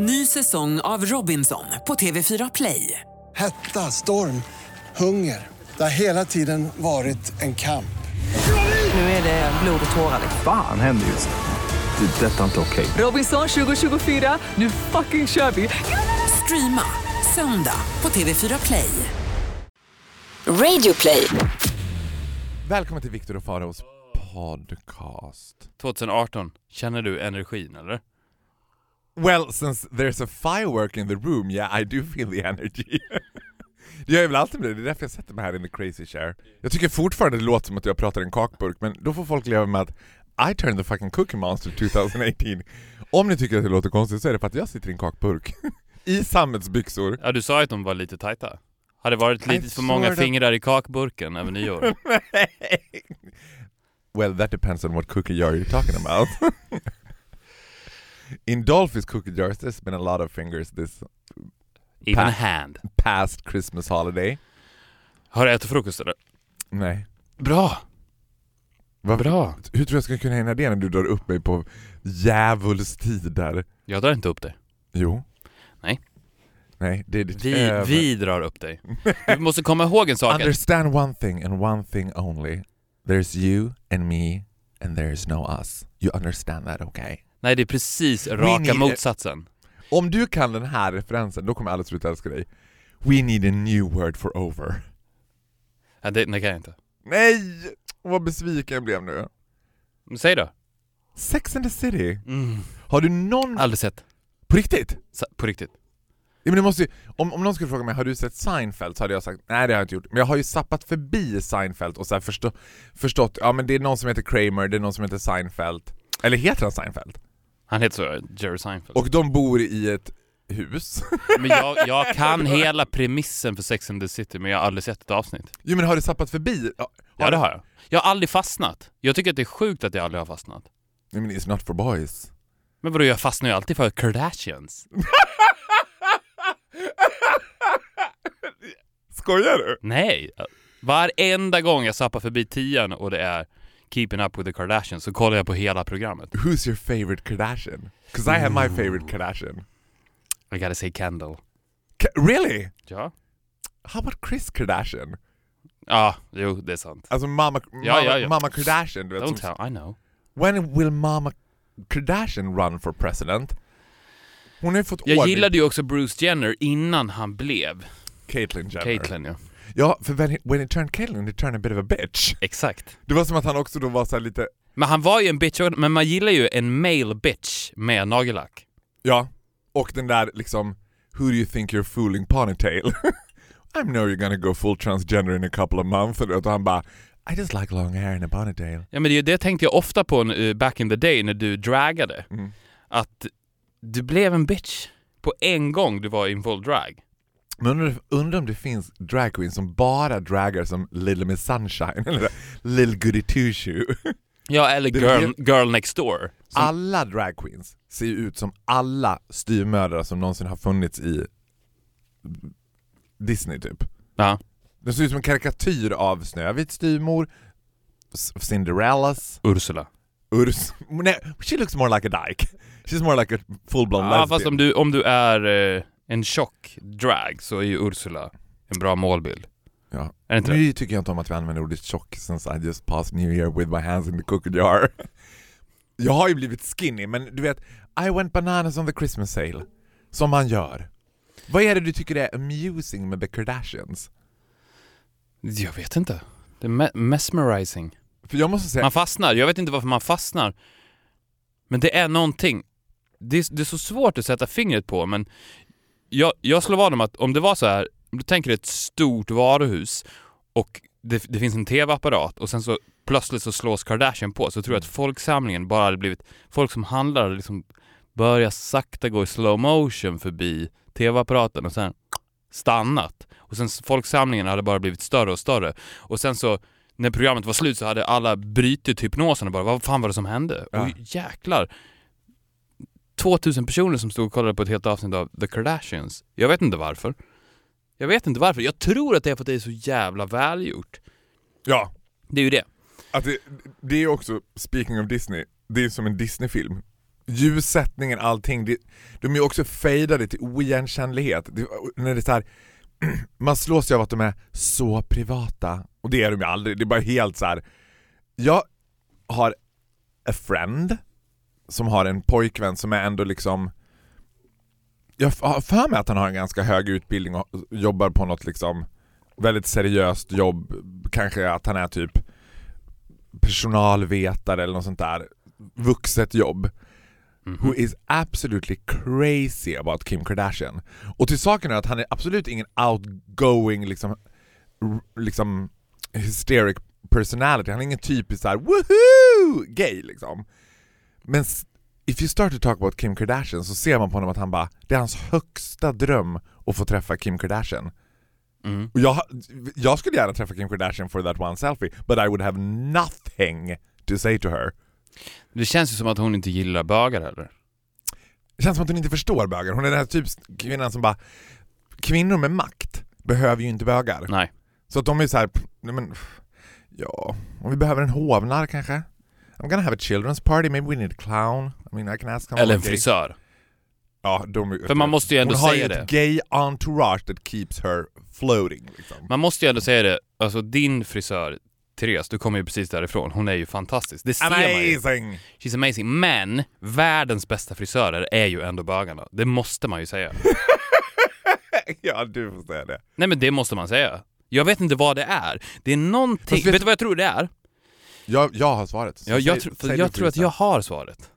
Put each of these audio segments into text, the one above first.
Ny säsong av Robinson på TV4 Play. Hetta, storm, hunger. Det har hela tiden varit en kamp. Nu är det blod och tårar. Fan händer just nu. Det. är Detta är inte okej. Robinson 2024, nu fucking kör vi! Streama söndag på TV4 Play. Radio play. Välkommen till Viktor och Faraos podcast. 2018, känner du energin eller? Well, since there's a firework in the room, yeah I do feel the energy. det gör jag väl alltid med det, det är därför jag sätter mig här in the crazy chair. Jag tycker fortfarande det låter som att jag pratar i en kakburk, men då får folk leva med att I turned the fucking cookie monster 2018. Om ni tycker att det låter konstigt så är det för att jag sitter i en kakburk. I sammetsbyxor. Ja du sa ju att de var lite tajta. Hade det varit lite I för många fingrar i kakburken över nyår? well, that depends on what cookie jar you're talking about. In Dolphys cookie jars, there's been a lot of fingers this Even Pa- a hand. past Christmas holiday. Har du ätit frukost eller? Nej. Bra! Vad Bra! Hur tror jag ska kunna hinna det när du drar upp mig på djävulstider? Jag drar inte upp dig. Jo. Nej. Nej, det är ditt Vi, vi drar upp dig. Du måste komma ihåg en sak. Understand one thing and one thing only. There's you and me and there's no us. You understand that, okay? Nej det är precis raka need- motsatsen. Om du kan den här referensen, då kommer alla sluta älska dig. We need a new word for over. Ja, det, det kan jag inte. Nej! Vad besviken jag blev nu. Men säg då. Sex and the City. Mm. Har du någon... Aldrig sett. På riktigt? Sa- På riktigt. Ja, men det måste ju, om, om någon skulle fråga mig, har du sett Seinfeld? Så hade jag sagt, nej det har jag inte gjort. Men jag har ju sappat förbi Seinfeld och så förstå, förstått, ja men det är någon som heter Kramer, det är någon som heter Seinfeld. Eller heter han Seinfeld? Han heter så, Jerry Seinfeld. Och de bor i ett hus. Men jag, jag kan hela premissen för Sex and the City men jag har aldrig sett ett avsnitt. jo men har du sappat förbi? Ja, Ja det har jag. Jag har aldrig fastnat. Jag tycker att det är sjukt att jag aldrig har fastnat. Nej men it's not for boys. Men vadå, jag fastnar ju alltid för Kardashians. Skojar du? Nej! Varenda gång jag zappar förbi tian och det är Keeping Up With The Kardashians så kollar jag på hela programmet. Who's your favorite Kardashian? Cause I have my favorite Kardashian. I gotta say Kendall. Ka- really? Ja? How about Chris Kardashian? Ja, jo det är sant. Alltså mamma, mamma, Ja, ja, ja. mamma Kardashian, du vet. Don't Som, tell, I know. when will mamma Kardashian run for president? Hon har ju fått Jag ordning- gillade ju också Bruce Jenner innan han blev Caitlyn Jenner. Caitlyn ja. Ja, för when he, when he turned Caitlyn, he turned a bit of a bitch. Exakt. Det var som att han också då var så lite, Men han var ju en bitch, men man gillar ju en male bitch med nagellack. ja, och den där liksom, who do you think you're fooling ponytail? I know you're gonna go full transgender in a couple of months. Och han bara, I just like long hair and a ponytail. Ja men det, det tänkte jag ofta på eh, back in the day när du dragade. Mm. Att du blev en bitch på en gång du var in full drag. Men undrar, undrar om det finns drag queens som bara dragar som Little Miss Sunshine eller Little Goody Two Shoe. Ja, eller girl, girl next door. Som, Alla drag queens ser ju ut som alla styvmödrar som någonsin har funnits i Disney typ. ja. De ser ut som en karikatyr av Snövits styvmor, Cinderellas, Ursula. Urs... Nej, she looks more like a dyke. She's more like a full-blown Ja, lesbian. fast om du, om du är eh, en tjock drag så är ju Ursula en bra målbild. Ja. Är det inte det? Nu tycker jag inte om att vi använder ordet tjock since I just passed New Year with my hands in the cookie jar. Jag har ju blivit skinny, men du vet, I went bananas on the Christmas sale. Som man gör. Vad är det du tycker är amusing med the Kardashians? Jag vet inte. Det är me- mesmerizing. För jag måste säga, Man fastnar. Jag vet inte varför man fastnar. Men det är någonting. Det är, det är så svårt att sätta fingret på, men jag, jag slår vad om att om det var så här, om du tänker ett stort varuhus och det, det finns en tv-apparat och sen så plötsligt så slås Kardashian på så tror jag att folksamlingen bara hade blivit, folk som handlar hade liksom börjat sakta gå i slow motion förbi tv-apparaten och sen stannat. Och sen folksamlingen hade bara blivit större och större. Och sen så när programmet var slut så hade alla brutit hypnosen och bara vad fan var det som hände? Ja. Och jäklar. 2000 personer som stod och kollade på ett helt avsnitt av The Kardashians. Jag vet inte varför. Jag vet inte varför. Jag tror att det är för att det är så jävla välgjort. ja, Det är ju det. att det, det är också, speaking of Disney, det är som en Disney-film. ljussättningen, allting. Det, de är ju också fejdade till oigenkännlighet. Det, när det är så här, man slås ju av att de är så privata. Och det är de ju aldrig, det är bara helt så här. Jag har a friend som har en pojkvän som är ändå liksom jag har för mig att han har en ganska hög utbildning och jobbar på något liksom väldigt seriöst jobb, kanske att han är typ personalvetare eller något sånt där, vuxet jobb. Who is absolutely crazy about Kim Kardashian. Och till saken är att han är absolut ingen outgoing liksom, liksom hysteric personality, han är ingen typisk såhär woohoo gay liksom. Men if you start to talk about Kim Kardashian så ser man på honom att han bara, det är hans högsta dröm att få träffa Kim Kardashian. Mm. Och jag, jag skulle gärna träffa Kim Kardashian for that one selfie, but I would have nothing to say to her. Det känns ju som att hon inte gillar bögar heller. Det känns som att hon inte förstår bögar. Hon är den här typ kvinnan som bara, kvinnor med makt behöver ju inte bögar. Nej. Så att de är så här, nej men, ja, om vi behöver en hovnarr kanske? I'm gonna have a children's party, maybe we need a clown. I mean I can ask Eller en frisör. Ja, de, För man måste ju ändå hon har säga ju det. ett gay entourage that keeps her floating. Liksom. Man måste ju ändå säga det, alltså din frisör, Therese, du kommer ju precis därifrån, hon är ju fantastisk. Det ser man ju. Amazing! She's amazing. Men världens bästa frisörer är ju ändå bögarna. Det måste man ju säga. ja, du får säga det. Nej men det måste man säga. Jag vet inte vad det är. Det är någonting, vet- du vad jag tror det är? Jag, jag har svaret. Så Ja, jag, säg- tr- säg för du jag tror att gissa. jag har svaret.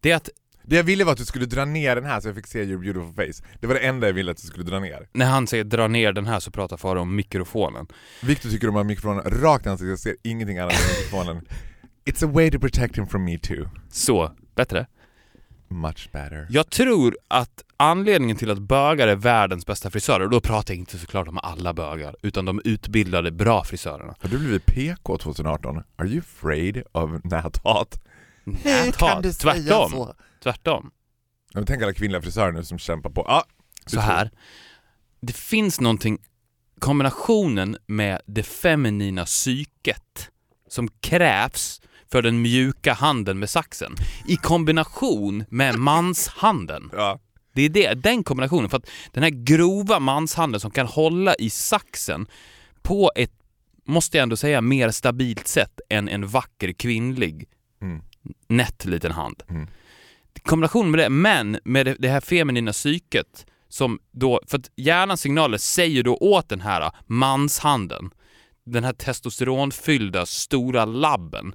Det är att Det jag ville var att du skulle dra ner den här så jag fick se your beautiful face. Det var det enda jag ville att du skulle dra ner. när han säger dra ner den här så pratar Farao om mikrofonen. Victor tycker om att ha mikrofonen rakt i ansiktet, jag ser ingenting annat än mikrofonen. It's a way to protect him from me too. Så, bättre. Much better. Jag tror att anledningen till att bögar är världens bästa frisörer, och då pratar jag inte såklart om alla bögar, utan de utbildade bra frisörerna. Har du blivit PK 2018? Are you afraid of näthat? Näthat. Tvärtom. Tvärtom. Jag tänker alla kvinnliga frisörer nu som kämpar på. Ah, Så här. Det finns någonting, kombinationen med det feminina psyket som krävs för den mjuka handen med saxen i kombination med manshanden. Ja. Det är det, den kombinationen. För att den här grova manshanden som kan hålla i saxen på ett, måste jag ändå säga, mer stabilt sätt än en vacker kvinnlig Mm. nätt liten hand. Mm. Kombination med det, men med det, det här feminina psyket som då, för att hjärnans signaler säger då åt den här manshanden, den här testosteronfyllda stora labben,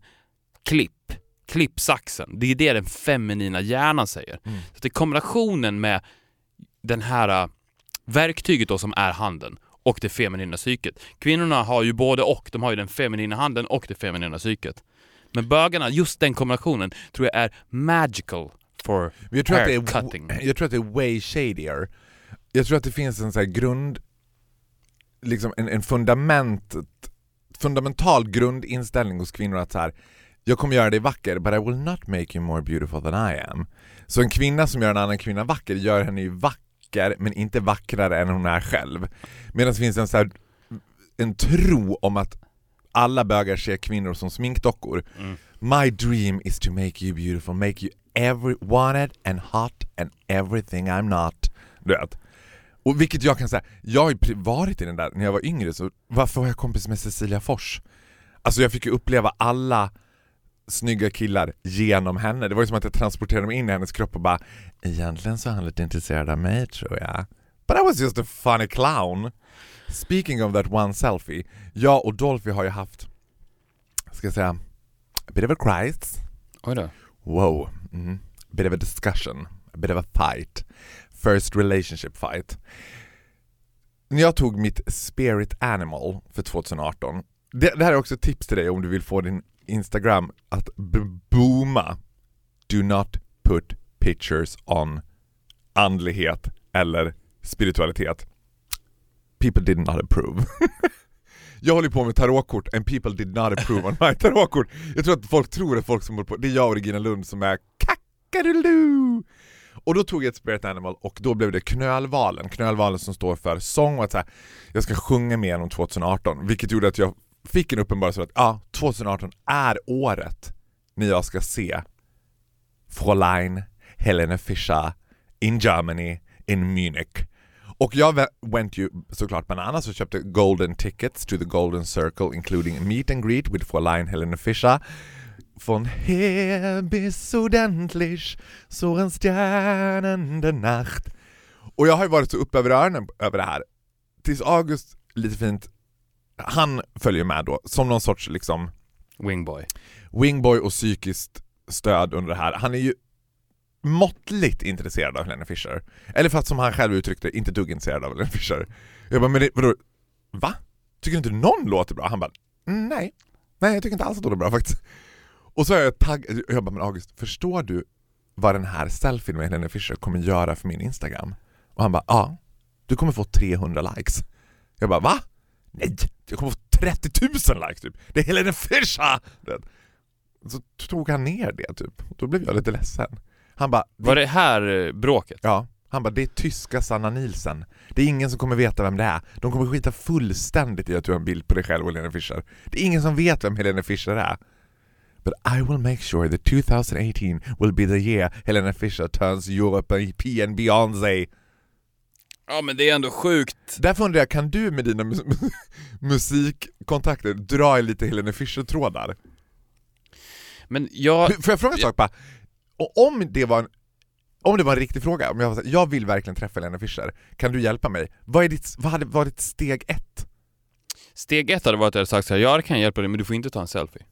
klipp, klipp saxen. Det är det den feminina hjärnan säger. Mm. Så det är kombinationen med den här äh, verktyget då som är handen och det feminina psyket. Kvinnorna har ju både och, de har ju den feminina handen och det feminina psyket. Men bögarna, just den kombinationen, tror jag är magical for Jag tror, att det hair är, cutting. jag tror att det är way shadier. Jag tror att det finns en så här grund, liksom en, en fundament, fundamental grundinställning hos kvinnor att så här, jag kommer göra dig vacker but I will not make you more beautiful than I am. Så en kvinna som gör en annan kvinna vacker gör henne ju vacker men inte vackrare än hon är själv. Medan det finns en så här, en tro om att alla bögar ser kvinnor som sminkdockor. Mm. My dream is to make you beautiful, make you every wanted and hot and everything I'm not. Du vet. Och vilket jag kan säga, jag har ju varit i den där när jag var yngre, så varför var jag kompis med Cecilia Fors? Alltså jag fick ju uppleva alla snygga killar genom henne. Det var ju som att jag transporterade mig in i hennes kropp och bara Egentligen så är han lite intresserad av mig tror jag. But I was just a funny clown. Speaking of that one selfie, jag och Dolphy har ju haft, ska jag säga, a bit of a crisis. Oj då. Wow. Mm. A bit of a discussion. A bit of a fight. First relationship fight. När jag tog mitt spirit animal för 2018. Det, det här är också ett tips till dig om du vill få din Instagram att booma. Do not put pictures on andlighet eller spiritualitet. People did not approve. Jag håller på med tarotkort and people did not approve on my tarotkort. Jag tror att folk tror att folk som håller på, det är jag och Regina Lund som är kackadoodoo. Och då tog jag ett spirit animal och då blev det knölvalen, knölvalen som står för sång och att så här, jag ska sjunga mer än om 2018, vilket gjorde att jag fick en uppenbarelse att ja, 2018 är året när jag ska se Fräulein Helene Fischer in Germany, in Munich. Och jag went ju såklart bananas och köpte golden tickets to the golden circle including meet and greet with Fräulein Helene Fischer. Von her bis ordentlich so en stjärnende nacht. Och jag har ju varit så uppe över öronen över det här. Tills August, lite fint, han följer med då som någon sorts liksom Wingboy. wingboy och psykiskt stöd under det här. Han är ju måttligt intresserad av Helena Fischer. Eller för att som han själv uttryckte, inte dugg intresserad av Helena Fischer. Jag bara, men det, vadå? Va? Tycker inte någon låter bra? Han bara, nej. Nej, jag tycker inte alls att hon är bra faktiskt. Och så är jag taggad, jag bara, men August, förstår du vad den här selfien med Helena Fischer kommer göra för min Instagram? Och han bara, ja. Du kommer få 300 likes. Jag bara, va? Nej, jag kommer få 30 000 likes typ. Det är Helena Fischer! Så tog han ner det typ. Då blev jag lite ledsen. Han bara, Var det här eh, bråket? Ja, han bara det är tyska Sanna Nielsen. Det är ingen som kommer veta vem det är. De kommer skita fullständigt i att du har en bild på dig själv och Helena Fischer. Det är ingen som vet vem Helena Fischer är. But I will make sure that 2018 will be the year Helena Fischer turns European Beyoncé. Ja men det är ändå sjukt. Därför undrar jag, kan du med dina mus musikkontakter dra i lite Helena Fischer-trådar? Men jag... Får jag fråga en sak bara? Om det var en om det var en riktig fråga, om jag, var jag vill verkligen träffa Helena Fischer, kan du hjälpa mig? Vad, är ditt, vad hade varit steg ett? Steg ett hade varit att jag hade sagt såhär, ja det kan jag hjälpa dig men du får inte ta en selfie.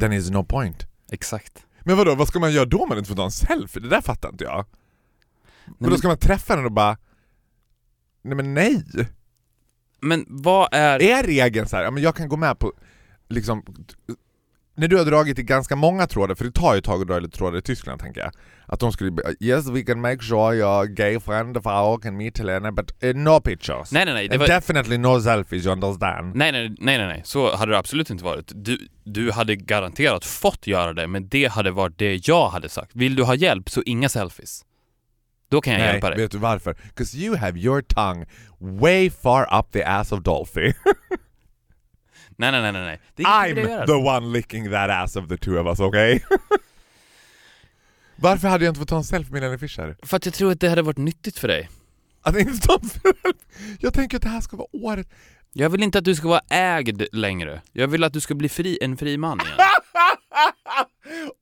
Then is no point. Exakt. Men vadå, vad ska man göra då om man inte får ta en selfie? Det där fattar inte jag. Men men- då ska man träffa henne och bara... Nej men nej! Men vad är... Är regeln så här, ja, men jag kan gå med på liksom när du har dragit i ganska många trådar, för det tar ju ett tag att dra lite trådar i Tyskland tänker jag. Att de skulle be- Yes we can make sure your gay friend of our can meet Helena but uh, no pictures. Nej nej nej, det var... definitely no selfies you understand. Nej, nej, nej, nej, nej, så hade det absolut inte varit. Du, du hade garanterat fått göra det, men det hade varit det jag hade sagt. Vill du ha hjälp så inga selfies. Då kan jag Nej, hjälpa dig. vet du varför? Because you have your tongue way far up the ass of Dolphy. Nej, nej, nej, nej, nej. Det är I'm the one licking that ass of the two of us, okay? Varför hade jag inte fått ta en selfie med Helena Fischer? För att jag tror att det hade varit nyttigt för dig. Att inte ta en selfie? Jag tänker att det här ska vara året. Jag vill inte att du ska vara ägd längre. Jag vill att du ska bli fri, en fri man igen.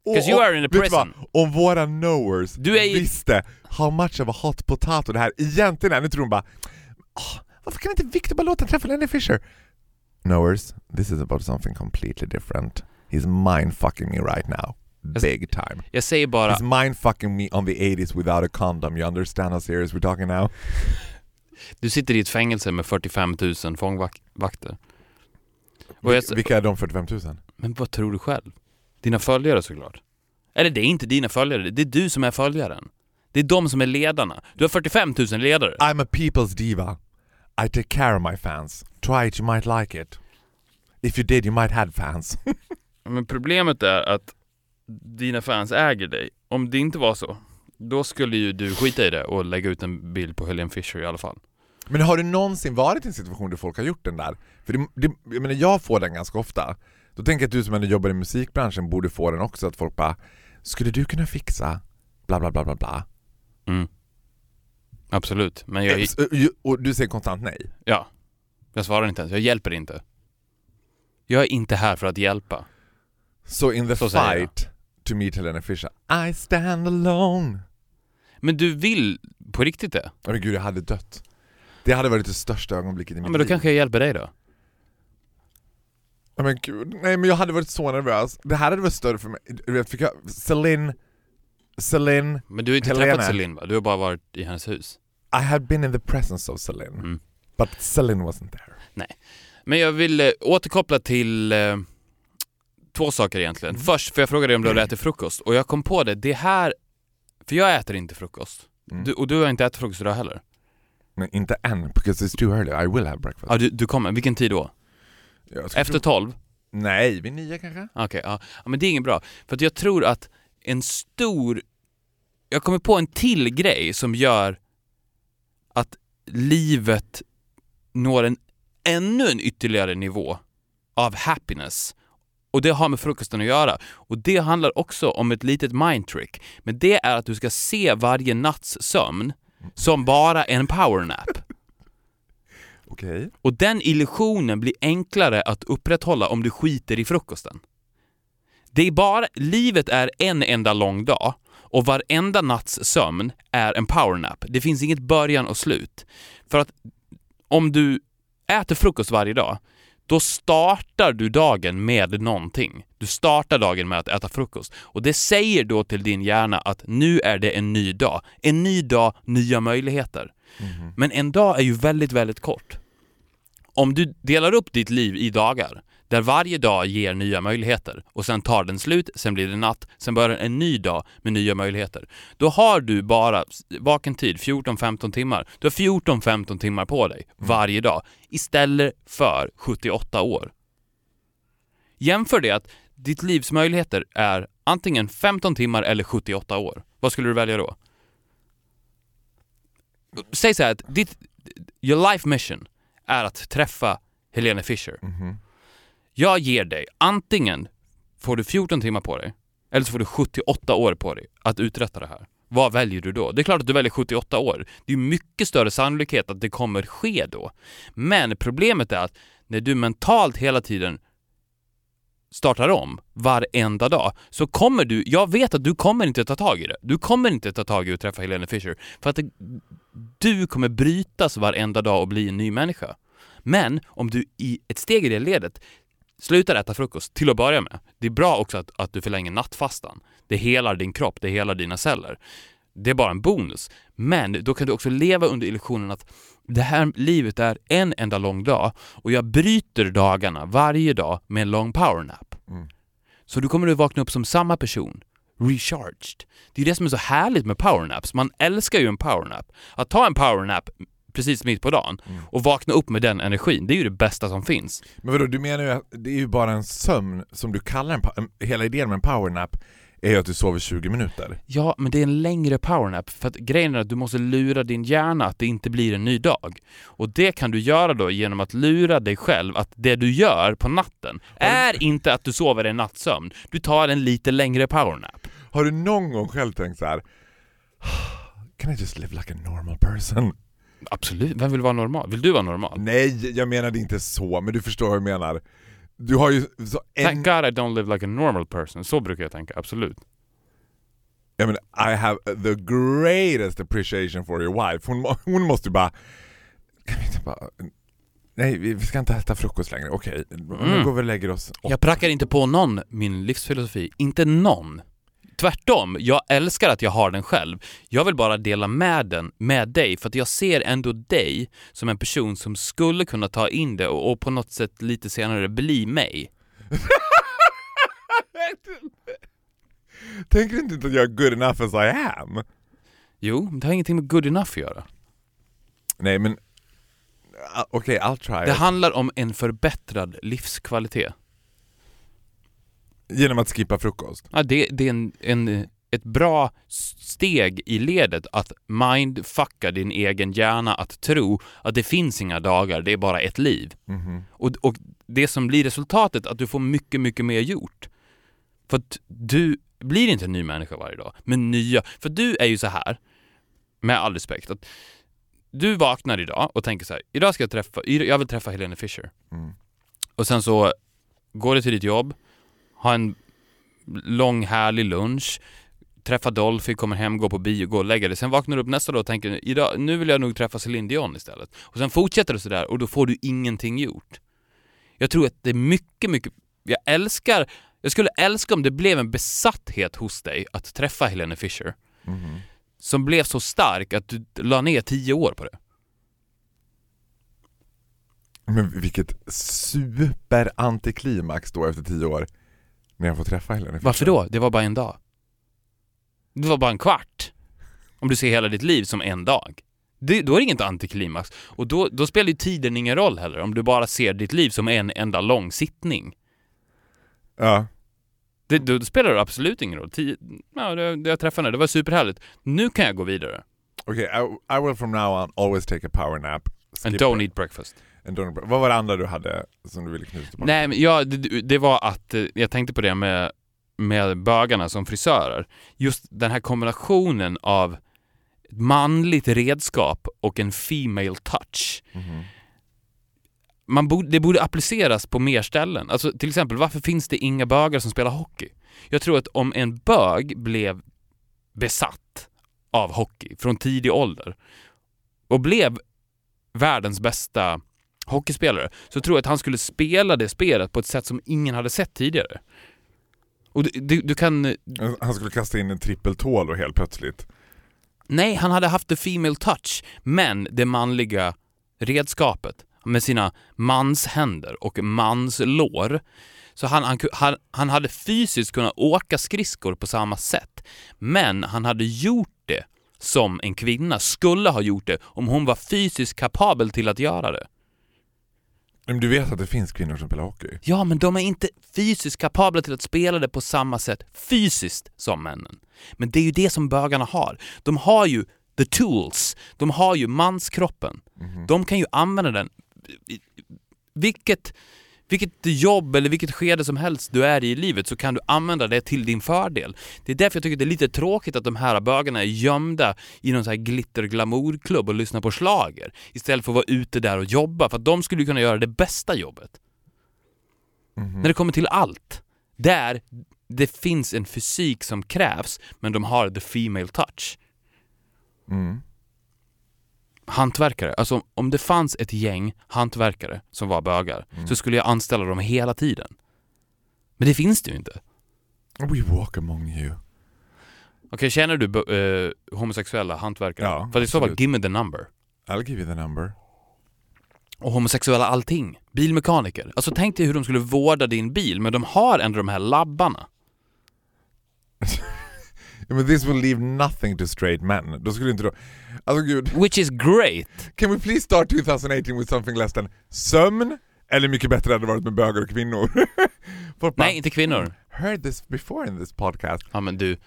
Och- 'Cause you are in a prison. Om våra knowers Du är visste how much of a hot potato det här egentligen är, nu tror de bara "Åh, varför kan inte Victor bara låta träffa Lenny Fisher? Knowers, this is about something completely different. He's mindfucking me right now. Big time. Jag säger bara, He's mindfucking me on the 80s without a condom. You understand how serious we're talking now? Du sitter i ett fängelse med 45 000 fångvakter. Jag, Vilka är de 45 000? men vad tror du själv? Dina följare såklart. Eller det är inte dina följare, det är du som är följaren. Det är de som är ledarna. Du har 45 000 ledare. I'm a people's diva. I take care of my fans. Try it, you might like it. If you did, you might had fans. Men problemet är att dina fans äger dig. Om det inte var så, då skulle ju du skita i det och lägga ut en bild på Helene Fischer i alla fall. Men har du någonsin varit i en situation där folk har gjort den där? För det, det, jag, menar, jag får den ganska ofta. Då tänker jag att du som ändå jobbar i musikbranschen borde få den också, att folk bara Skulle du kunna fixa bla bla bla bla bla? Mm. Absolut, men jag, och- du säger konstant nej? ja, jag svarar inte ens, jag hjälper inte. Jag är inte här för att hjälpa. Så in the Så fight to meet Helena Fischer, I stand alone. Men du vill på riktigt det? Åh men gud, jag hade dött. Det hade varit det största ögonblicket i mitt Ja, men då liv. kanske jag hjälper dig då? Ja, men gud, nej men jag hade varit så nervös. Det här hade varit större för mig. Vet, fick jag, Celine, Celine, Men du har inte Helena. träffat Celine va? Du har bara varit i hennes hus. I had been in the presence of Celine. Mm. But Celine wasn't there. Men jag vill eh, återkoppla till eh, två saker egentligen. Mm. Först, för jag frågade dig om du hade ätit frukost och jag kom på det, det här... För jag äter inte frukost. Mm. Du, och du har inte ätit frukost idag heller? Men inte än, because it's too early. I will have breakfast. Ja, du, du kommer. Vilken tid då? Efter tolv? Nej, vid nio kanske? Okej, ja. ja. Men det är inget bra. För att jag tror att en stor... Jag kommer på en till grej som gör att livet når en ännu en ytterligare nivå av happiness. Och det har med frukosten att göra. Och det handlar också om ett litet mindtrick. Men det är att du ska se varje natts sömn som bara en powernap. Okej. Och den illusionen blir enklare att upprätthålla om du skiter i frukosten. Det är bara, livet är en enda lång dag och varenda natts sömn är en powernap. Det finns inget början och slut. För att om du äter frukost varje dag, då startar du dagen med någonting. Du startar dagen med att äta frukost. Och det säger då till din hjärna att nu är det en ny dag. En ny dag, nya möjligheter. Men en dag är ju väldigt, väldigt kort. Om du delar upp ditt liv i dagar, där varje dag ger nya möjligheter och sen tar den slut, sen blir det natt, sen börjar en ny dag med nya möjligheter. Då har du bara vaken tid, 14-15 timmar. Du har 14-15 timmar på dig varje dag istället för 78 år. Jämför det att ditt livs möjligheter är antingen 15 timmar eller 78 år. Vad skulle du välja då? Säg så här att ditt, your life mission är att träffa Helene Fischer. Jag ger dig, antingen får du 14 timmar på dig, eller så får du 78 år på dig att uträtta det här. Vad väljer du då? Det är klart att du väljer 78 år. Det är mycket större sannolikhet att det kommer ske då. Men problemet är att när du mentalt hela tiden startar om varenda dag så kommer du, jag vet att du kommer inte ta tag i det. Du kommer inte ta tag i att träffa Helene Fischer för att det, du kommer brytas varenda dag och bli en ny människa. Men om du i ett steg i det ledet slutar äta frukost till att börja med. Det är bra också att, att du förlänger nattfastan. Det helar din kropp, det helar dina celler. Det är bara en bonus. Men då kan du också leva under illusionen att det här livet är en enda lång dag och jag bryter dagarna varje dag med en lång powernap. Så du kommer att vakna upp som samma person. Recharged. Det är det som är så härligt med powernaps. Man älskar ju en powernap. Att ta en powernap precis mitt på dagen och vakna upp med den energin, det är ju det bästa som finns. Men vadå, du menar ju att det är ju bara en sömn som du kallar en, hela idén med en powernap är ju att du sover 20 minuter. Ja, men det är en längre powernap för att grejen är att du måste lura din hjärna att det inte blir en ny dag. Och det kan du göra då genom att lura dig själv att det du gör på natten är inte att du sover en nattsömn. Du tar en lite längre powernap. Har du någon gång själv tänkt så här? Can I just live like a normal person? Absolut, vem vill vara normal? Vill du vara normal? Nej, jag menade inte så, men du förstår vad jag menar. Du har ju så en... Thank God I don't live like a normal person. Så brukar jag tänka, absolut. Jag menar, I have the greatest appreciation for your wife. Hon, hon måste ju bara... Kan vi inte bara... Nej, vi ska inte äta frukost längre. Okej, nu Mm. går vi och lägger oss. Jag prackar inte på någon min livsfilosofi. Inte någon. Tvärtom, jag älskar att jag har den själv. Jag vill bara dela med den med dig för att jag ser ändå dig som en person som skulle kunna ta in det och, och på något sätt lite senare bli mig. Tänker du inte att jag är good enough as I am? Jo, det har ingenting med good enough att göra. Nej men... ah, Okej, I'll try Det handlar om en förbättrad livskvalitet. Genom att skippa frukost. Ja, det, det är en, en, ett bra steg i ledet att mindfucka din egen hjärna att tro att det finns inga dagar, det är bara ett liv. Mhm. Och, och det som blir resultatet, att du får mycket, mycket mer gjort. För att du blir inte en ny människa varje dag, men nya. För du är ju så här, med all respekt, att du vaknar idag och tänker så här, idag ska jag träffa, jag vill träffa Helene Fischer. Mm. Och sen så går du till ditt jobb, har en lång härlig lunch, träffa Dolphy, kommer hem, går på bio, går och lägger dig. Sen vaknar du upp nästa dag och tänker idag, nu vill jag nog träffa Céline Dion istället. Och sen fortsätter du sådär och då får du ingenting gjort. Jag tror att det är mycket, mycket... Jag älskar... Jag skulle älska om det blev en besatthet hos dig att träffa Helene Fischer. Mhm. Som blev så stark att du la ner tio år på det. Men vilket super-antiklimax då efter tio år. När jag får träffa Helene. Varför då? Det var bara en dag. Det var bara en kvart. Om du ser hela ditt liv som en dag. Det, då är det inget antiklimax. Och då, då spelar ju tiden ingen roll heller, om du bara ser ditt liv som en enda lång sittning. Ja. Det, då, spelar det absolut ingen roll. Tio, ja, det, det jag träffade henne, det var superhärligt. Nu kan jag gå vidare. Okej, I, I will from now on always take a power nap. And Skip don't eat breakfast. En doner. Vad var det andra du hade som du ville knyta tillbaka? Nej, men ja, det, det var att eh, jag tänkte på det med, med bögarna som frisörer. Just den här kombinationen av ett manligt redskap och en female touch. Mhm. Man borde, det borde appliceras på mer ställen. Alltså till exempel, varför finns det inga bögar som spelar hockey? Jag tror att om en bög blev besatt av hockey från tidig ålder och blev världens bästa hockeyspelare så tror jag att han skulle spela det spelet på ett sätt som ingen hade sett tidigare. Och du, du, du kan... Han skulle kasta in en trippeltål och helt plötsligt. Nej, han hade haft the female touch, men det manliga redskapet med sina manshänder och manslår. Så han, han, han, han hade fysiskt kunnat åka skridskor på samma sätt, men han hade gjort det som en kvinna skulle ha gjort det om hon var fysiskt kapabel till att göra det. Men du vet att det finns kvinnor som spelar hockey? Ja, men de är inte fysiskt kapabla till att spela det på samma sätt fysiskt som männen. Men det är ju det som bögarna har. De har ju the tools. De har ju manskroppen. De kan ju använda den. Vilket, vilket jobb eller vilket skede som helst du är i i livet så kan du använda det till din fördel. Det är därför jag tycker det är lite tråkigt att de här bögarna är gömda i någon så här glitter glamourklubb och lyssnar på slager istället för att vara ute där och jobba för att de skulle kunna göra det bästa jobbet. När det kommer till allt. Där det finns en fysik som krävs, men de har the female touch. Mm. Hantverkare, alltså om det fanns ett gäng hantverkare som var bögar så skulle jag anställa dem hela tiden. Men det finns det ju inte. We walk among you. Okej, känner du eh, homosexuella hantverkare? Ja, För i så fall, absolut. give me the number. I'll give you the number. Och homosexuella allting. Bilmekaniker. Alltså tänk dig hur de skulle vårda din bil, men de har ändå de här labbarna. Ja, men this will leave nothing to straight men. Då skulle inte då... Alltså gud. Which is great! Can we please start 2018 with something less than sömn? Eller mycket bättre hade det varit med bögar och kvinnor. Bara, Nej, inte kvinnor. Heard this before in this podcast. Ja men du, det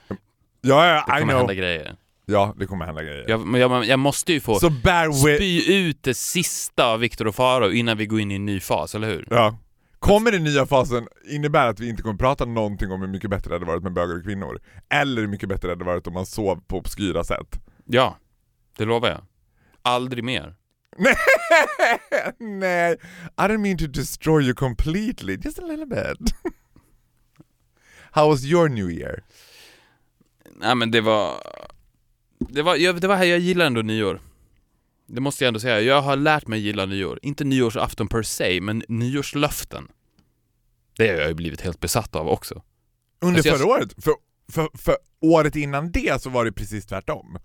Ja, ja, I kommer know. hända grejer. Ja, det kommer hända grejer. Jag, jag, jag måste ju få with... spy ut det sista av Viktor och Faro innan vi går in i en ny fas, eller hur? Ja. Kommer den nya fasen innebära att vi inte kommer prata någonting om hur mycket bättre det hade varit med bögar och kvinnor? Eller hur mycket bättre det hade varit om man sov på obskyra sätt? Ja, det lovar jag. Aldrig mer. Nej, I don't mean to destroy you completely, just a little bit. How was your new year? Nej men det var... Det var, jag, det var här jag gillar ändå nyår. Det måste jag ändå säga. Jag har lärt mig gilla nyår. Inte nyårsafton per se, men nyårslöften. Det har jag ju blivit helt besatt av också. Under Alltså jag- förra året? För, för, för året innan det så var det precis tvärtom.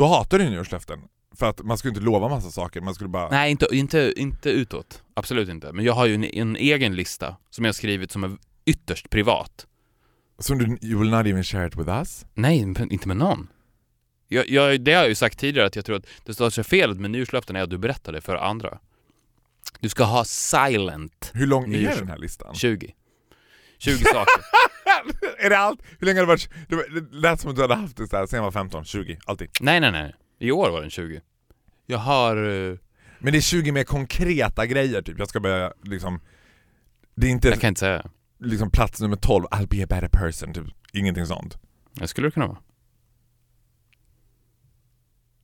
Då hatade du nyårslöften. För att man skulle inte lova massa saker, man skulle bara... Nej, inte, inte, inte utåt. Absolut inte. Men jag har ju en, en egen lista som jag har skrivit som är ytterst privat. Som du, you will not even share it with us? Nej, inte med någon. Jag, jag, det har jag ju sagt tidigare att jag tror att det största felet med nyårslöften är att du berättar det för andra. Du ska ha silent Hur lång är den här listan? 20. 20 saker. är det allt? Hur länge har det varit? Det lät som att du hade haft det så här sen jag var 15, 20, alltid. Nej, nej, nej. I år var den 20. Jag har... eh, Men det är 20 mer konkreta grejer typ, jag ska börja liksom... Det är inte Jag kan inte säga. liksom plats nummer 12, I'll be a better person, typ. Ingenting sånt. Det skulle det kunna vara.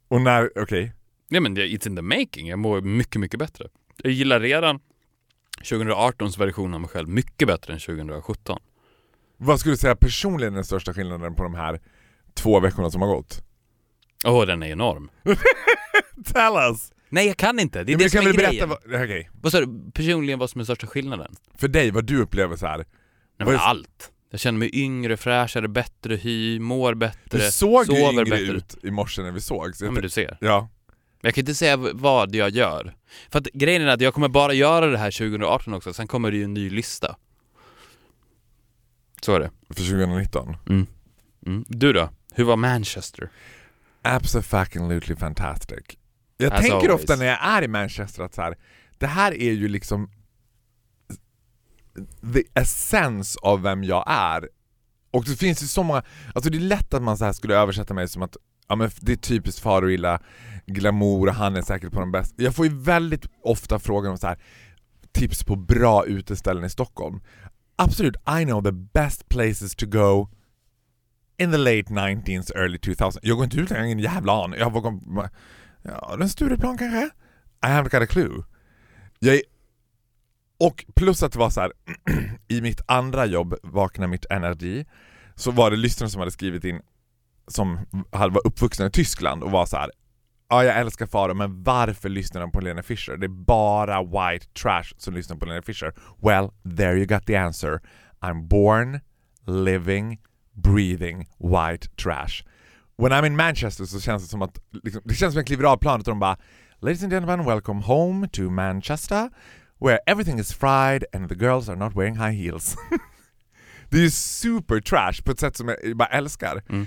Och när, okej. Nej men det- it's in the making. Jag mår mycket, mycket bättre. Jag gillar redan 2018s version av mig själv mycket bättre än 2017. Vad skulle du säga personligen är den största skillnaden på de här två veckorna som har gått? Åh, den är enorm. Tell us! Nej, jag kan inte. Det är men det som är grejen. berätta, vad, okej. Vad sa du? Personligen, vad som är största skillnaden? För dig, vad du upplever så här. Nej, men är- allt. Jag känner mig yngre, fräschare, bättre hy, mår bättre, Du såg ju yngre bättre. ut i morse när vi såg. Så Ja men du ser. ja. Jag kan inte säga vad jag gör. För att grejen är att jag kommer bara göra det här 2018 också, sen kommer det ju en ny lista. Så är det. För 2019. Mm. Du då? Hur var Manchester? Absolutely fantastic. Jag As tänker always. ofta när jag är i Manchester att så här, det här är ju liksom the essence av vem jag är. Och det finns ju så många, alltså det är lätt att man så här skulle översätta mig som att ja men det är typiskt Faroilla, glamour, han är säkert på de bästa. Jag får ju väldigt ofta frågan om så här tips på bra uteställen i Stockholm. Absolut, I know the best places to go in the late 19s, early 2000s. Jag går inte ut, jag har ingen jävla aning. Jag var ja, en Stureplan kanske? I haven't got a clue. Jag är, och plus att det var så här i mitt andra jobb, Vakna mitt energi, så var det lyssnare som hade skrivit in som var uppvuxna i Tyskland och var så här. Ja, jag älskar Faro, men varför lyssnar de på Lena Fischer? Det är bara white trash som lyssnar på Lena Fischer. Well, there you got the answer. I'm born, living, breathing white trash. When I'm in Manchester så känns det som att, liksom, det känns som jag kliver av planet och de bara Ladies and gentlemen, welcome home to Manchester where everything is fried and the girls are not wearing high heels. det är ju super trash på ett sätt som jag bara älskar. Mm.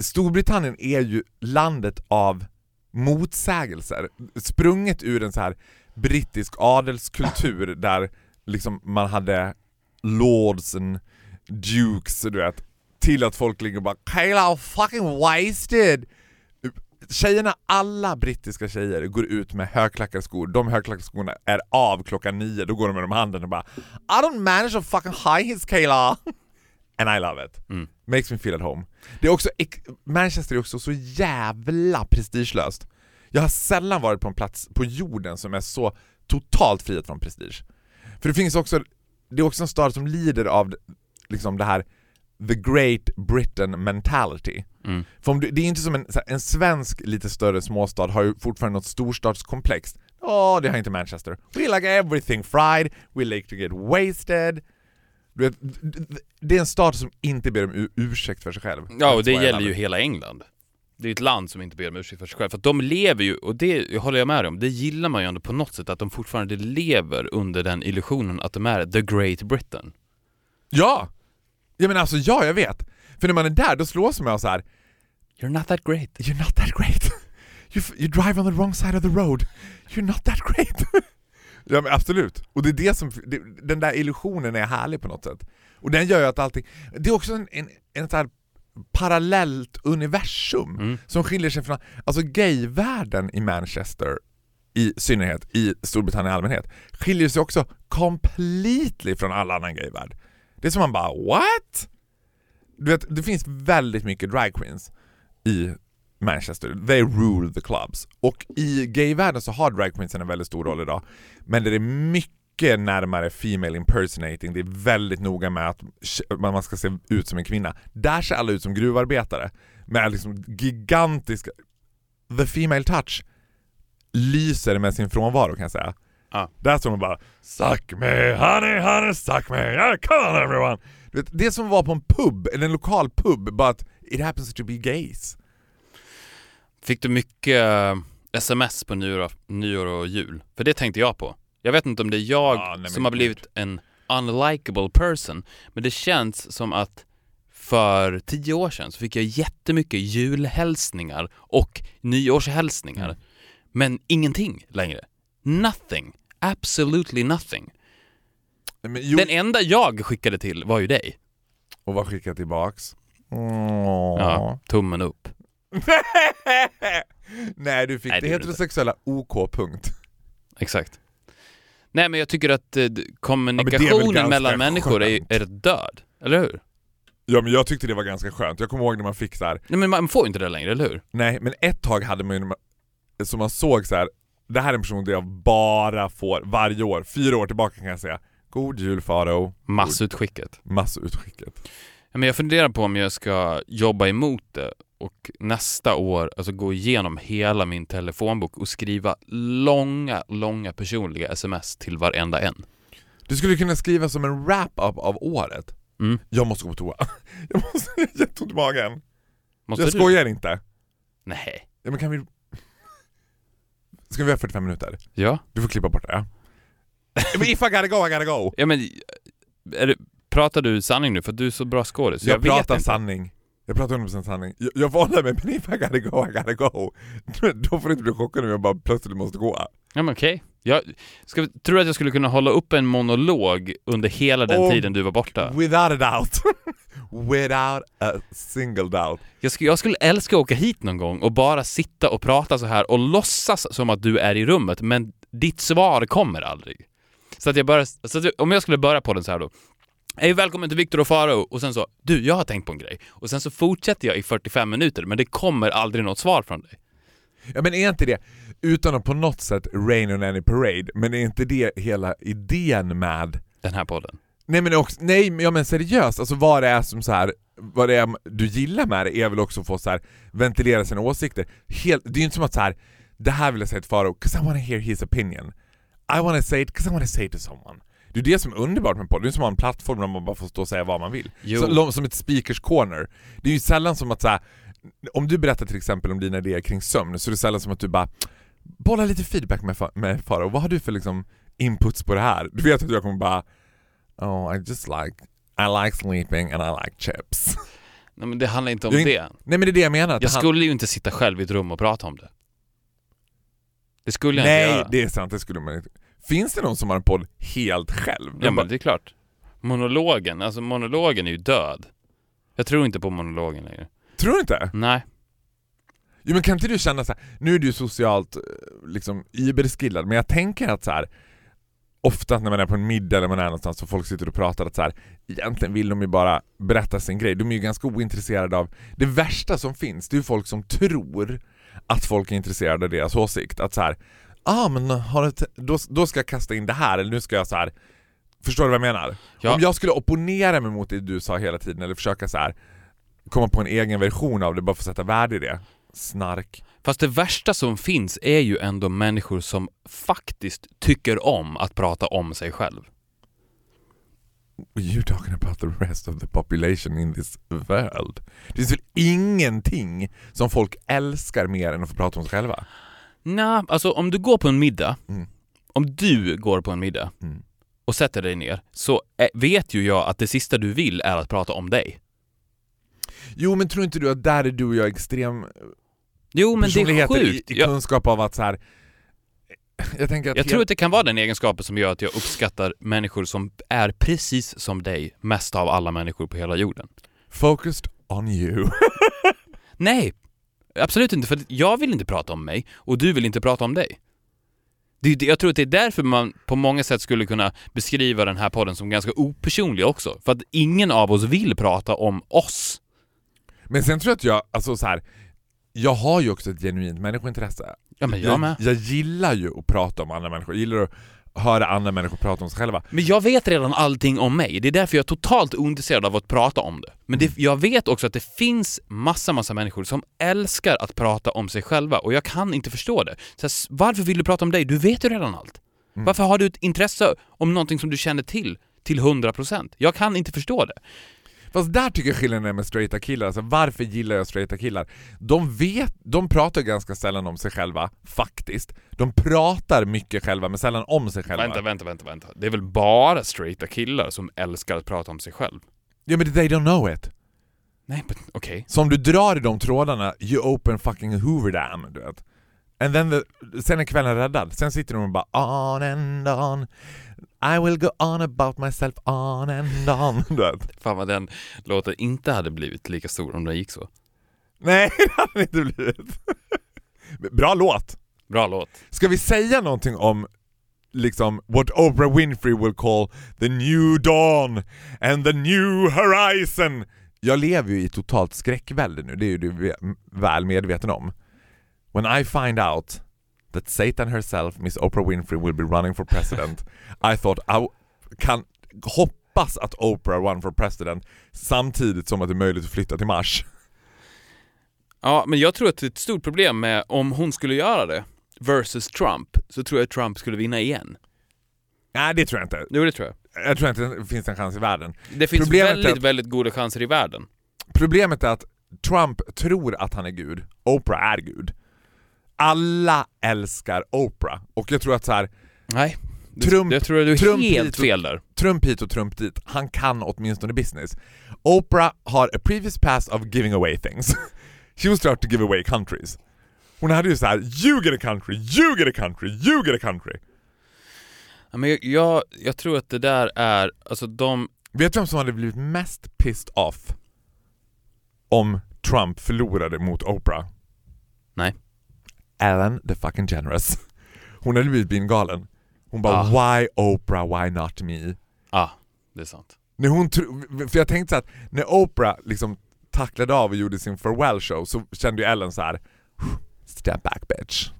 Storbritannien är ju landet av motsägelser, sprunget ur en så här brittisk adelskultur där liksom man hade lords and dukes, du vet, till att folk ligger och bara Kayla fucking wasted! Tjejerna, alla brittiska tjejer går ut med högklackade skor, de högklackade skorna är av klockan nio, då går de med dem i handen och bara I don't manage a fucking high heels Kayla! And I love it. Mm. Makes me feel at home. Det är också, Manchester är också så jävla prestigelöst. Jag har sällan varit på en plats på jorden som är så totalt frihet från prestige. För det finns också, det är också en stad som lider av liksom det här the great Britain mentality. Mm. För du, det är inte som en, en svensk lite större småstad har ju fortfarande något storstadskomplex. Åh, det har inte Manchester. We like everything fried, we like to get wasted. Du vet, det är en stad som inte ber om ursäkt för sig själv. Ja, och det gäller ju hela England. Det är ett land som inte ber om ursäkt för sig själv, för att de lever ju, och det håller jag med om, det gillar man ju ändå på något sätt, att de fortfarande lever under den illusionen att de är the Great Britain. Ja! Ja men alltså ja, jag vet. För när man är där, då slås man av så här. You're not that great. You're not that great. You, you drive on the wrong side of the road. You're not that great. ja men absolut. Och det är det som, det, den där illusionen är härlig på något sätt. Och den gör ju att allting, det är också en, en, en så här parallellt universum Mm. som skiljer sig från, alltså gayvärlden i Manchester i synnerhet, i Storbritannien i allmänhet, skiljer sig också completely från all annan gayvärld. Det är som man bara what? Du vet, det finns väldigt mycket drag queens i Manchester. They rule the clubs. Och i gayvärlden så har drag queensen en väldigt stor roll idag. Men det är mycket närmare female impersonating. Det är väldigt noga med att man ska se ut som en kvinna. Där ser alla ut som gruvarbetare. Med liksom gigantiska... The female touch lyser med sin frånvaro kan jag säga. Ja. Där står man bara Suck me honey honey suck me, yeah, come on everyone! Det som var på en pub, eller en lokal pub, bara att it happens to be gays. Fick du mycket eh, sms på nyår, nyår och jul? För det tänkte jag på. Jag vet inte om det är jag Ja, nej, som har blivit en unlikable person, men det känns som att för tio år sedan så fick jag jättemycket julhälsningar och nyårshälsningar. Mm. Men ingenting längre. Nothing. Absolutely nothing. Men, Den enda jag skickade till var ju dig. och vad skickar jag tillbaks? Ja, tummen upp. Nej du fick Nej, det det heterosexuella OK punkt. Exakt. Nej men jag tycker att eh, kommunikationen ganska mellan människor är, är död. Eller hur? Ja men jag tyckte det var ganska skönt. Jag kommer ihåg när man fick så här. Nej men man får inte det längre, eller hur? nej men ett tag hade man ju, som man såg så här. det här är en person där jag bara får varje år, fyra år tillbaka kan jag säga. God jul Faro. Massutskicket. Massutskicket. Ja, men jag funderar på om jag ska jobba emot det och nästa år alltså gå igenom hela min telefonbok och skriva långa, långa personliga sms till varenda en. Du skulle kunna skriva som en wrap-up av året. Mm. Jag måste gå på toa. Jag måste, jag har jätteont i magen. Måste jag du? skojar inte. Nej. Ja, men kan vi... Ska vi ha 45 minuter? Ja. Du får klippa bort det. Men if I gotta go, I gotta go. Ja men, är det, pratar du sanning nu? För du är så bra skådis. jag, vet pratar inte. sanning. Jag pratar 100% sanning. Jag, jag hålla mig, men if I gotta go, I gotta go. Då får du inte bli chockad om jag bara plötsligt måste gå. Ja men okej. Jag, ska, tror du att jag skulle kunna hålla upp en monolog under hela den Oh, tiden du var borta? Without a doubt. Without a single doubt. Jag skulle, jag skulle älska att åka hit någon gång och bara sitta och prata så här och låtsas som att du är i rummet, men ditt svar kommer aldrig. Så att jag bara, så att om jag skulle börja på den så här då. Hej, välkommen till Viktor och Farao och sen så, du, jag har tänkt på en grej. Och sen så fortsätter jag i 45 minuter, men det kommer aldrig något svar från dig. Ja men är inte det, utan att på något sätt rain on any parade, men är inte det hela idén med Den här podden. Nej men också, nej ja, men seriöst, alltså vad det är som så här, vad det är du gillar med det är väl också att få så här, ventilera sina åsikter. Helt, det är ju inte som att så här, det här vill jag säga till Faro, 'cause I wanna hear his opinion. I wanna say it 'cause I wanna say it to someone. Det är det som är underbart med podd, det är som att ha en plattform där man bara får stå och säga vad man vill. Så, som ett speakers corner. Det är ju sällan som att så här, om du berättar till exempel om dina idéer kring sömn, så är det sällan som att du bara bollar lite feedback med, med Faro, vad har du för liksom inputs på det här? Du vet att jag kommer bara Oh, I just like I like sleeping and I like chips. Nej men det handlar inte om är det. Nej men det är det jag menar. Jag det skulle ju inte sitta själv i ett rum och prata om det. Det skulle jag inte Nej, göra. det är sant, det skulle man inte. Finns det någon som har en podd helt själv? Ja bara, men det är klart. Monologen, alltså monologen är ju död. Jag tror inte på monologen längre. Tror du inte? Nej. Jo men kan inte du känna så här, nu är du socialt eh, liksom überskillad, men jag tänker att så här. Ofta när man är på en middag eller man är någonstans och folk sitter och pratar att så här, egentligen vill de ju bara berätta sin grej. De är ju ganska ointresserade av... Det värsta som finns, det är ju folk som tror att folk är intresserade av deras åsikt. Att så här, ah men har du t- då, då ska jag kasta in det här, eller nu ska jag så här. Förstår du vad jag menar? Ja. Om jag skulle opponera mig mot det du sa hela tiden, eller försöka så här komma på en egen version av det, bara för att sätta värde i det. Snark. Fast det värsta som finns är ju ändå människor som faktiskt tycker om att prata om sig själv. You're talking about the rest of the population in this world. Det finns väl ingenting som folk älskar mer än att få prata om sig själva? Nej, alltså om du går på en middag, Mm. om du går på en middag Mm. och sätter dig ner, så eh, vet ju jag att det sista du vill är att prata om dig. Jo men tror inte du att där är du och jag extrem Jo men det är sjukt. i, i Jag, kunskap av att så här. Jag tänker att jag helt- tror att det kan vara den egenskapen som gör att jag uppskattar människor som är precis som dig, mest av alla människor på hela jorden. Focused on you. Nej, absolut inte, för jag vill inte prata om mig och du vill inte prata om dig. Det jag tror att det är därför man på många sätt skulle kunna beskriva den här podden som ganska opersonlig också. För att ingen av oss vill prata om oss. Men sen tror jag att jag, alltså så här. Jag har ju också ett genuint människointresse. Ja, men jag med. jag gillar ju att prata om andra människor, jag gillar att höra andra människor prata om sig själva. Men jag vet redan allting om mig. Det är därför jag är totalt ointresserad av att prata om det. Men det, jag vet också att det finns massa, massa människor som älskar att prata om sig själva och jag kan inte förstå det. Så här, varför vill du prata om dig? Du vet ju redan allt. Varför har du ett intresse om någonting som du känner till till 100%? Jag kan inte förstå det. Fast där tycker jag skillnaden är med straighta killar, alltså varför gillar jag straighta killar? De vet, de pratar ganska sällan om sig själva, faktiskt. De pratar mycket själva men sällan om sig själva. Vänta, vänta, vänta, vänta. Det är väl bara straighta killar som älskar att prata om sig själv? Ja men they don't know it. Nej, men okej. Så om du drar i de trådarna, you open fucking Hoover Dam, du vet. And then the, sen är kvällen räddad. Sen sitter de och bara on and on. I will go on about myself on and on. Du vet. Fan vad den låten inte hade blivit lika stor om den gick så. Nej, det hade det inte blivit. Bra låt. Bra låt. Ska vi säga någonting om liksom what Oprah Winfrey will call the new dawn and the new horizon? Jag lever ju i totalt skräckvälde nu, det är ju du väl medveten om. When I find out that Satan herself, Miss Oprah Winfrey, will be running for president, I thought I kan hoppas att Oprah run for president samtidigt som att det är möjligt att flytta till Mars. Ja, men jag tror att det är ett stort problem med om hon skulle göra det versus Trump, så tror jag att Trump skulle vinna igen. Nej, det tror jag inte. Jo, det tror jag. Jag tror inte det finns en chans i världen. Det finns Problemet väldigt, att- väldigt goda chanser i världen. Problemet är att Trump tror att han är Gud, Oprah är Gud. Alla älskar Oprah och jag tror att så här, Nej. Trump- jag tror att du är Trump helt och- fel där. Trump hit och Trump dit, han kan åtminstone business. Oprah har a previous past of giving away things. She was start to give away countries. Hon hade ju så här: you get a country, you get a country, you get a country. Ja, Men jag, jag, jag tror att det där är, alltså de, Vet du vem som hade blivit mest pissed off om Trump förlorade mot Oprah? Nej. Ellen the fucking generous. Hon hade blivit bingalen. Hon bara Ah. why Oprah, why not me? ja, det är sant. När hon för jag tänkte så att när Oprah liksom tacklade av och gjorde sin farewell show så kände ju Ellen så här: Step back bitch.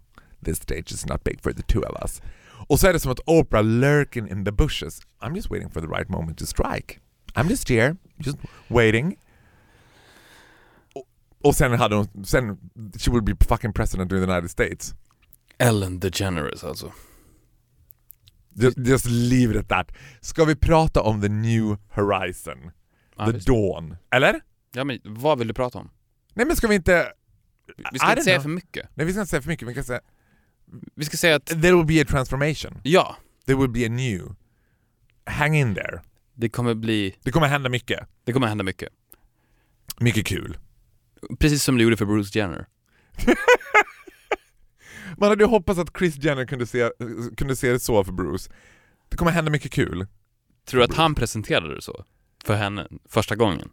This stage is not big for the two of us. Och så är det som att Oprah lurking in the bushes. I'm just waiting for the right moment to strike. I'm just here, just waiting. Och, sen hade hon, sen, she will be fucking president of the United States. Ellen DeGeneres alltså. Just, just leave it at that. Ska vi prata om the new horizon? Ja, the visst. dawn? Eller? ja men vad vill du prata om? Nej men ska vi inte... Vi ska inte säga know. för mycket. Nej vi ska inte säga för mycket, vi kan säga... Vi ska säga att, There will be a transformation. ja, There will be a new. Hang in there. det kommer bli, Det kommer hända mycket. det kommer hända mycket. Mycket kul. Precis som det gjorde för Bruce Jenner. Man hade ju hoppats att Chris Jenner kunde se, kunde se det så för Bruce. Det kommer hända mycket kul. Tror du att han presenterade det så? För henne, första gången?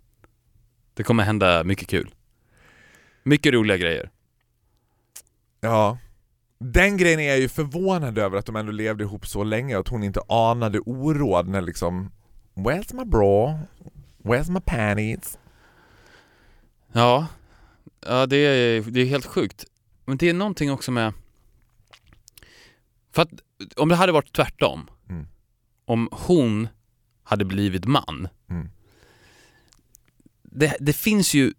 Det kommer hända mycket kul. Mycket roliga grejer. Ja. Den grejen är jag ju förvånad över att de ändå levde ihop så länge och att hon inte anade oråd när liksom Where's my bra? Where's my panties? Ja, ja det, är, det är helt sjukt. Men det är någonting också med... För att om det hade varit tvärtom, Mm. om hon hade blivit man, Mm. det, det finns ju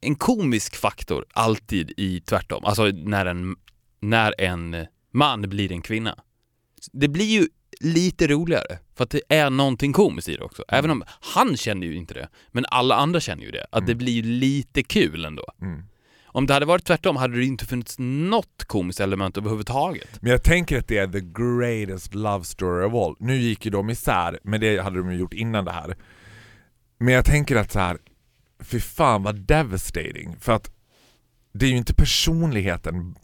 en komisk faktor alltid i tvärtom, alltså när en, när en man blir en kvinna. Det blir ju lite roligare, för att det är någonting komiskt i det också. Även om han känner ju inte det, men alla andra känner ju det. Att det blir lite kul ändå. Mm. Om det hade varit tvärtom hade det inte funnits något komiskt element överhuvudtaget. Men jag tänker att det är the greatest love story of all. Nu gick ju de isär, men det hade de ju gjort innan det här. Men jag tänker att så här, fy fan vad devastating. För att det är ju inte personligheten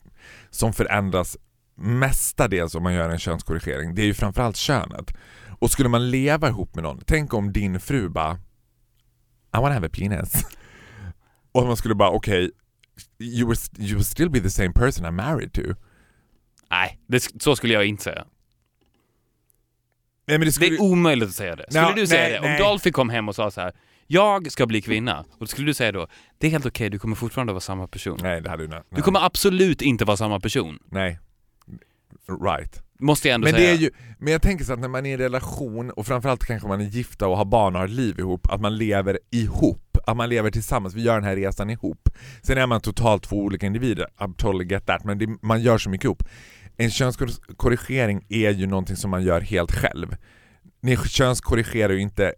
som förändras mestadels om man gör en könskorrigering. Det är ju framförallt könet. Och skulle man leva ihop med någon, tänk om din fru bara I wanna have a penis. Och man skulle bara okej, you, will, you will still be the same person I'm married to. Nej, det, så skulle jag inte säga. Nej, det Det skulle... är omöjligt att säga det. Skulle Ja, du säga nej, det? nej. Om Dolphy kom hem och sa så här: jag ska bli kvinna, och då skulle du säga då, det är helt okej, du kommer fortfarande vara samma person. Nej, det hade du inte. Du kommer absolut inte vara samma person. Nej. Right. Måste jag ändå Men, det säga. är ju, men jag tänker så att när man är i en relation, och framförallt kanske man är gifta och har barn och har liv ihop, att man lever ihop. Att man lever tillsammans, vi gör den här resan ihop. Sen är man totalt två olika individer, I totally get that, men det, man gör så mycket ihop. En könskorrigering är ju någonting som man gör helt själv. Ni könskorrigerar ju inte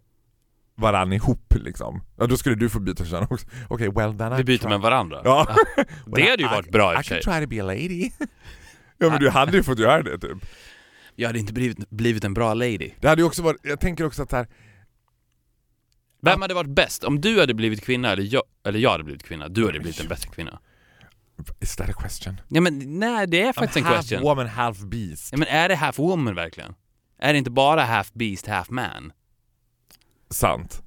varann ihop liksom. Ja, då skulle du få byta kön också. Okej, well then I Vi byter try. med varandra. Ja. Det hade ju varit bra i I och för sig. can try to be a lady. ja men du hade ju fått göra det typ. Jag hade inte blivit, blivit en bra lady. Det hade ju också varit, jag tänker också att här, Vem hade varit bäst? Om du hade blivit kvinna eller jag, eller jag hade blivit kvinna, du hade blivit en bättre kvinna. is that a question? Ja men nej, det är faktiskt en half question. woman, half beast. Ja, men är det half woman verkligen? Är det inte bara half beast, half man? Sant.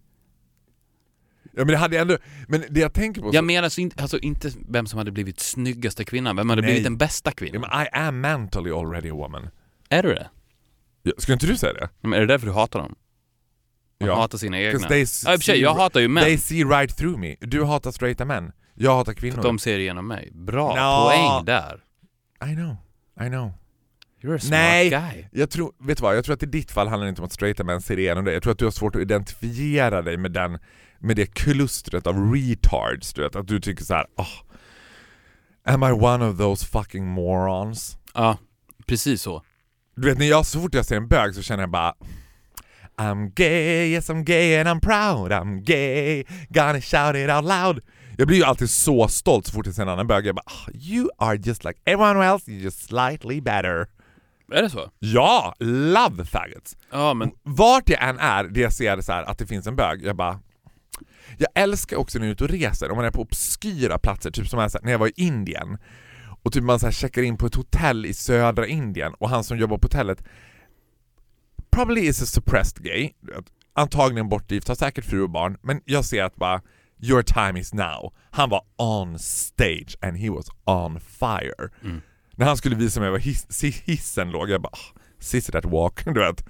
Ja men det hade ändå, men det jag tänker på... Jag menar så inte, alltså inte vem som hade blivit snyggaste kvinnan, vem hade Nej. blivit den bästa ja, kvinnan? men I am mentally already a woman. Är du det? Ja, Ska inte du säga det? Men är det därför du hatar dem? Man Ja. hatar sina egna. they Ja, i för sig, see- jag hatar ju män. They see right through me. Du hatar straighta män. Jag hatar För kvinnor. att de ser igenom mig. Bra, Nå. poäng där. I know, I know. You're a smart Nej. guy. Jag tror, vet du vad? Jag tror att i ditt fall handlar det inte om att straighta män ser igenom dig. Jag tror att du har svårt att identifiera dig med den, med det klustret av retards, du vet. Att du tycker så här, oh, Am I one of those fucking morons? Ja, precis så. Du vet, när jag, så fort jag ser en bög så känner jag bara I'm gay, yes I'm gay and I'm proud I'm gay, gonna shout it out loud Jag blir ju alltid så stolt så fort jag ser en annan bög. Jag bara "Ah, You are just like everyone else, you're just slightly better. Är det så? Ja, love faggots! Ja, men Vart jag än är, det jag ser så här, att det finns en bög, jag bara... Jag älskar också när jag är ute och reser, om man är på obskyra platser, typ som här, när jag var i Indien. Och typ man så här checkar in på ett hotell i södra Indien och han som jobbar på hotellet probably is a suppressed gay. Antagligen bortgift, har säkert fru och barn. Men jag ser att bara, your time is now. Han var on stage and he was on fire. Mm. När han skulle visa mig var hiss, hissen låg, jag bara ah, sissy that walk, du vet.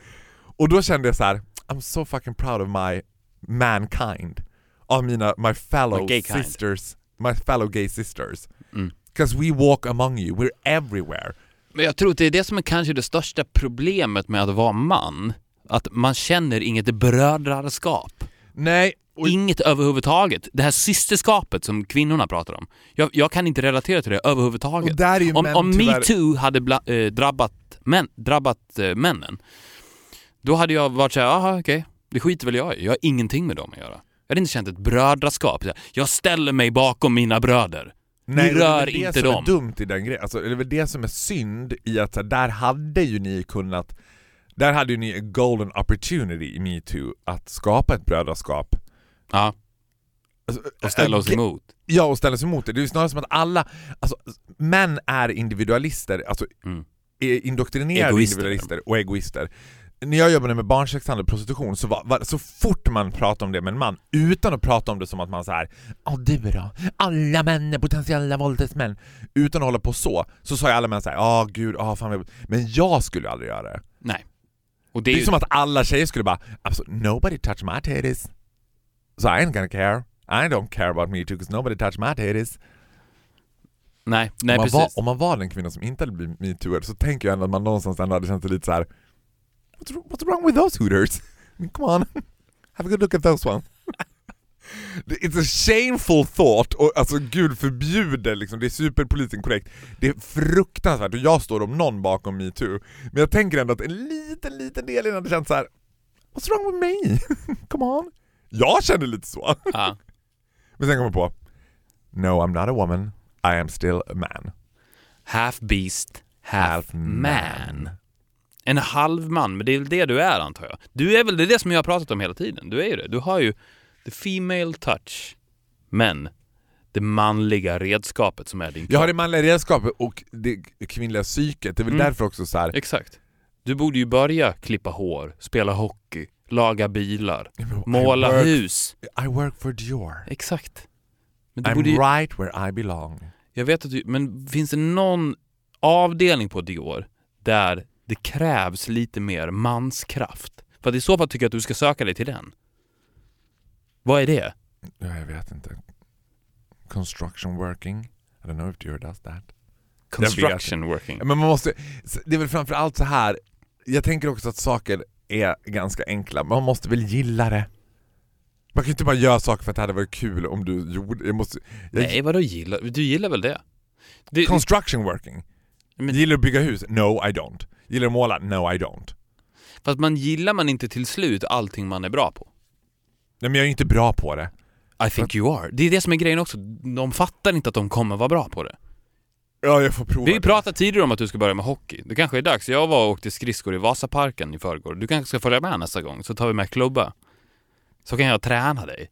Och då kände jag så här: I'm so fucking proud of my mankind. Av mina, my fellow My sisters, my fellow gay sisters. Mm. Because we walk among you, we're everywhere. Men jag tror att det är det som är kanske det största problemet med att vara man. Att man känner inget brödraskap. Nej, och Inget överhuvudtaget. Det här systerskapet som kvinnorna pratar om. Jag, jag kan inte relatera till det överhuvudtaget. Om män om tyvärr- metoo hade bla, eh, drabbat, män, drabbat eh, männen, då hade jag varit såhär, jaha okej, det skiter väl jag i. Jag har ingenting med dem att göra. Jag hade inte känt ett brödraskap. Jag ställer mig bakom mina bröder. Nej, Ni det är rör det inte som dem. är dumt i den grejen. Alltså, det är väl det som är synd i att så här, där hade ju ni kunnat där hade ju ni en golden opportunity i metoo att skapa ett brödraskap. Ja, Alltså, och ställa oss emot. Ja, och ställa sig emot det. Det är ju snarare som att alla, alltså män är individualister, alltså Mm. indoktrinerade Egoister. individualister och egoister. När jag jobbade med barnsexhandel och prostitution så var, var, så fort man pratade om det med en man, utan att prata om det som att man så här, ja du då, alla män är potentiella våldtäktsmän, utan att hålla på så, så sa ju alla män såhär, ja gud, ja fan vad-" men jag skulle aldrig göra det. Nej. Och Det det är är ju, som att alla tjejer skulle bara, nobody touch my titties. So I ain't gonna care. I don't care about me too, because nobody touch my titties. nej, nej om, man precis. var, om man var den kvinna som inte hade blivit metooad så tänker jag ändå att man någonstans ändå hade känt sig lite så här. What's, what's wrong with those hooters? I mean, come on, have a good look at those ones. It's a shameful thought, och alltså gud förbjuder liksom, det är superpolitiskt inkorrekt. Det är fruktansvärt och jag står om någon bakom metoo. Men jag tänker ändå att en liten, liten del i den hade känt så här. What's wrong with me? come on. Jag kände lite så. Ja. Men sen kom jag på, no I'm not a woman, I am still a man. Half beast, half, Half man. man. En halv man, men det är väl det du är antar jag. Du är väl det, är det som jag har pratat om hela tiden. Du är ju det. Du har ju the female touch, men det manliga redskapet som är din Jag har kropp. det manliga redskapet och det kvinnliga psyket, det är väl Mm. därför också så här. Exakt. Du borde ju börja klippa hår, spela hockey, laga bilar, måla I work, hus. I work for Dior. Exakt. I'm ju, right where I belong. jag vet att du, men finns det någon avdelning på Dior där det krävs lite mer manskraft? För att i så fall tycker jag att du ska söka dig till den. Vad är det? Ja, jag vet inte. Construction working. I don't know if Dior does that. Construction working. Men man måste, det är väl framförallt så här. jag tänker också att saker är ganska enkla, man måste väl gilla det. Man kan ju inte bara göra saker för att det hade varit kul om du gjorde, jag måste... Jag, Nej, vadå gillar? Du gillar väl det? det Construction working. Men- Gillar du att bygga hus? No I don't. Gillar du att måla? No I don't. fast man gillar man inte till slut allting man är bra på. Nej men jag är inte bra på det. I think you are. Det är det som är grejen också. De fattar inte att de kommer vara bra på det. Ja jag får prova Vi ju pratat tidigare om att du ska börja med hockey. Det kanske är dags. Jag var och åkte skridskor i Vasaparken i förrgår. Du kanske ska följa med nästa gång, så tar vi med klubba. Så kan jag träna dig.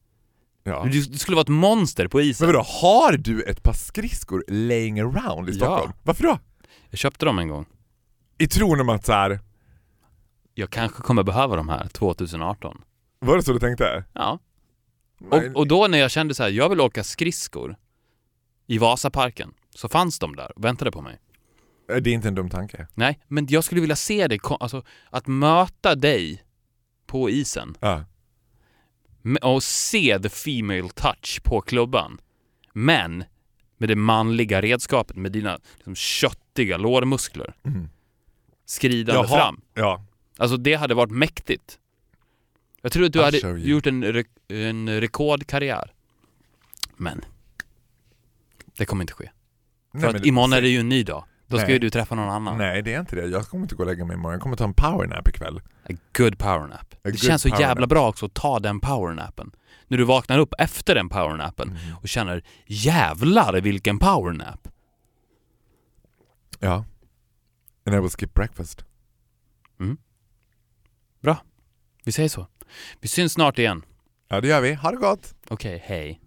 Ja. Du, du skulle vara ett monster på isen. Men vadå, har du ett par skridskor laying around i Ja. Stockholm? Varför då? Jag köpte dem en gång. I tron om att så här, Jag kanske kommer behöva de här 2018. var det så du tänkte? Ja. Och, och då när jag kände så här, jag vill åka skridskor i Vasaparken, så fanns de där och väntade på mig. Det är inte en dum tanke. Nej, men jag skulle vilja se dig, ko- alltså att möta dig på isen Ja. m- och se the female touch på klubban. Men med det manliga redskapet, med dina liksom, köttiga lårmuskler. Mm. Skridande Jaha. fram. Ja. Alltså det hade varit mäktigt. Jag tror att du I'll hade you. gjort en, re- en rekordkarriär. Men det kommer inte ske. För Nej, att imorgon är det ju en ny dag. Då ska Nej. ju du träffa någon annan. Nej det är inte det, jag kommer inte gå och lägga mig imorgon, jag kommer ta en powernap ikväll. A good powernap. Det good känns så jävla powernap. bra också att ta den powernappen. När du vaknar upp efter den powernappen Mm. och känner jävlar vilken powernap. Ja. And I will skip breakfast. Bra. Vi säger så. Vi syns snart igen. Ja det gör vi, ha det gott! Okej, hej.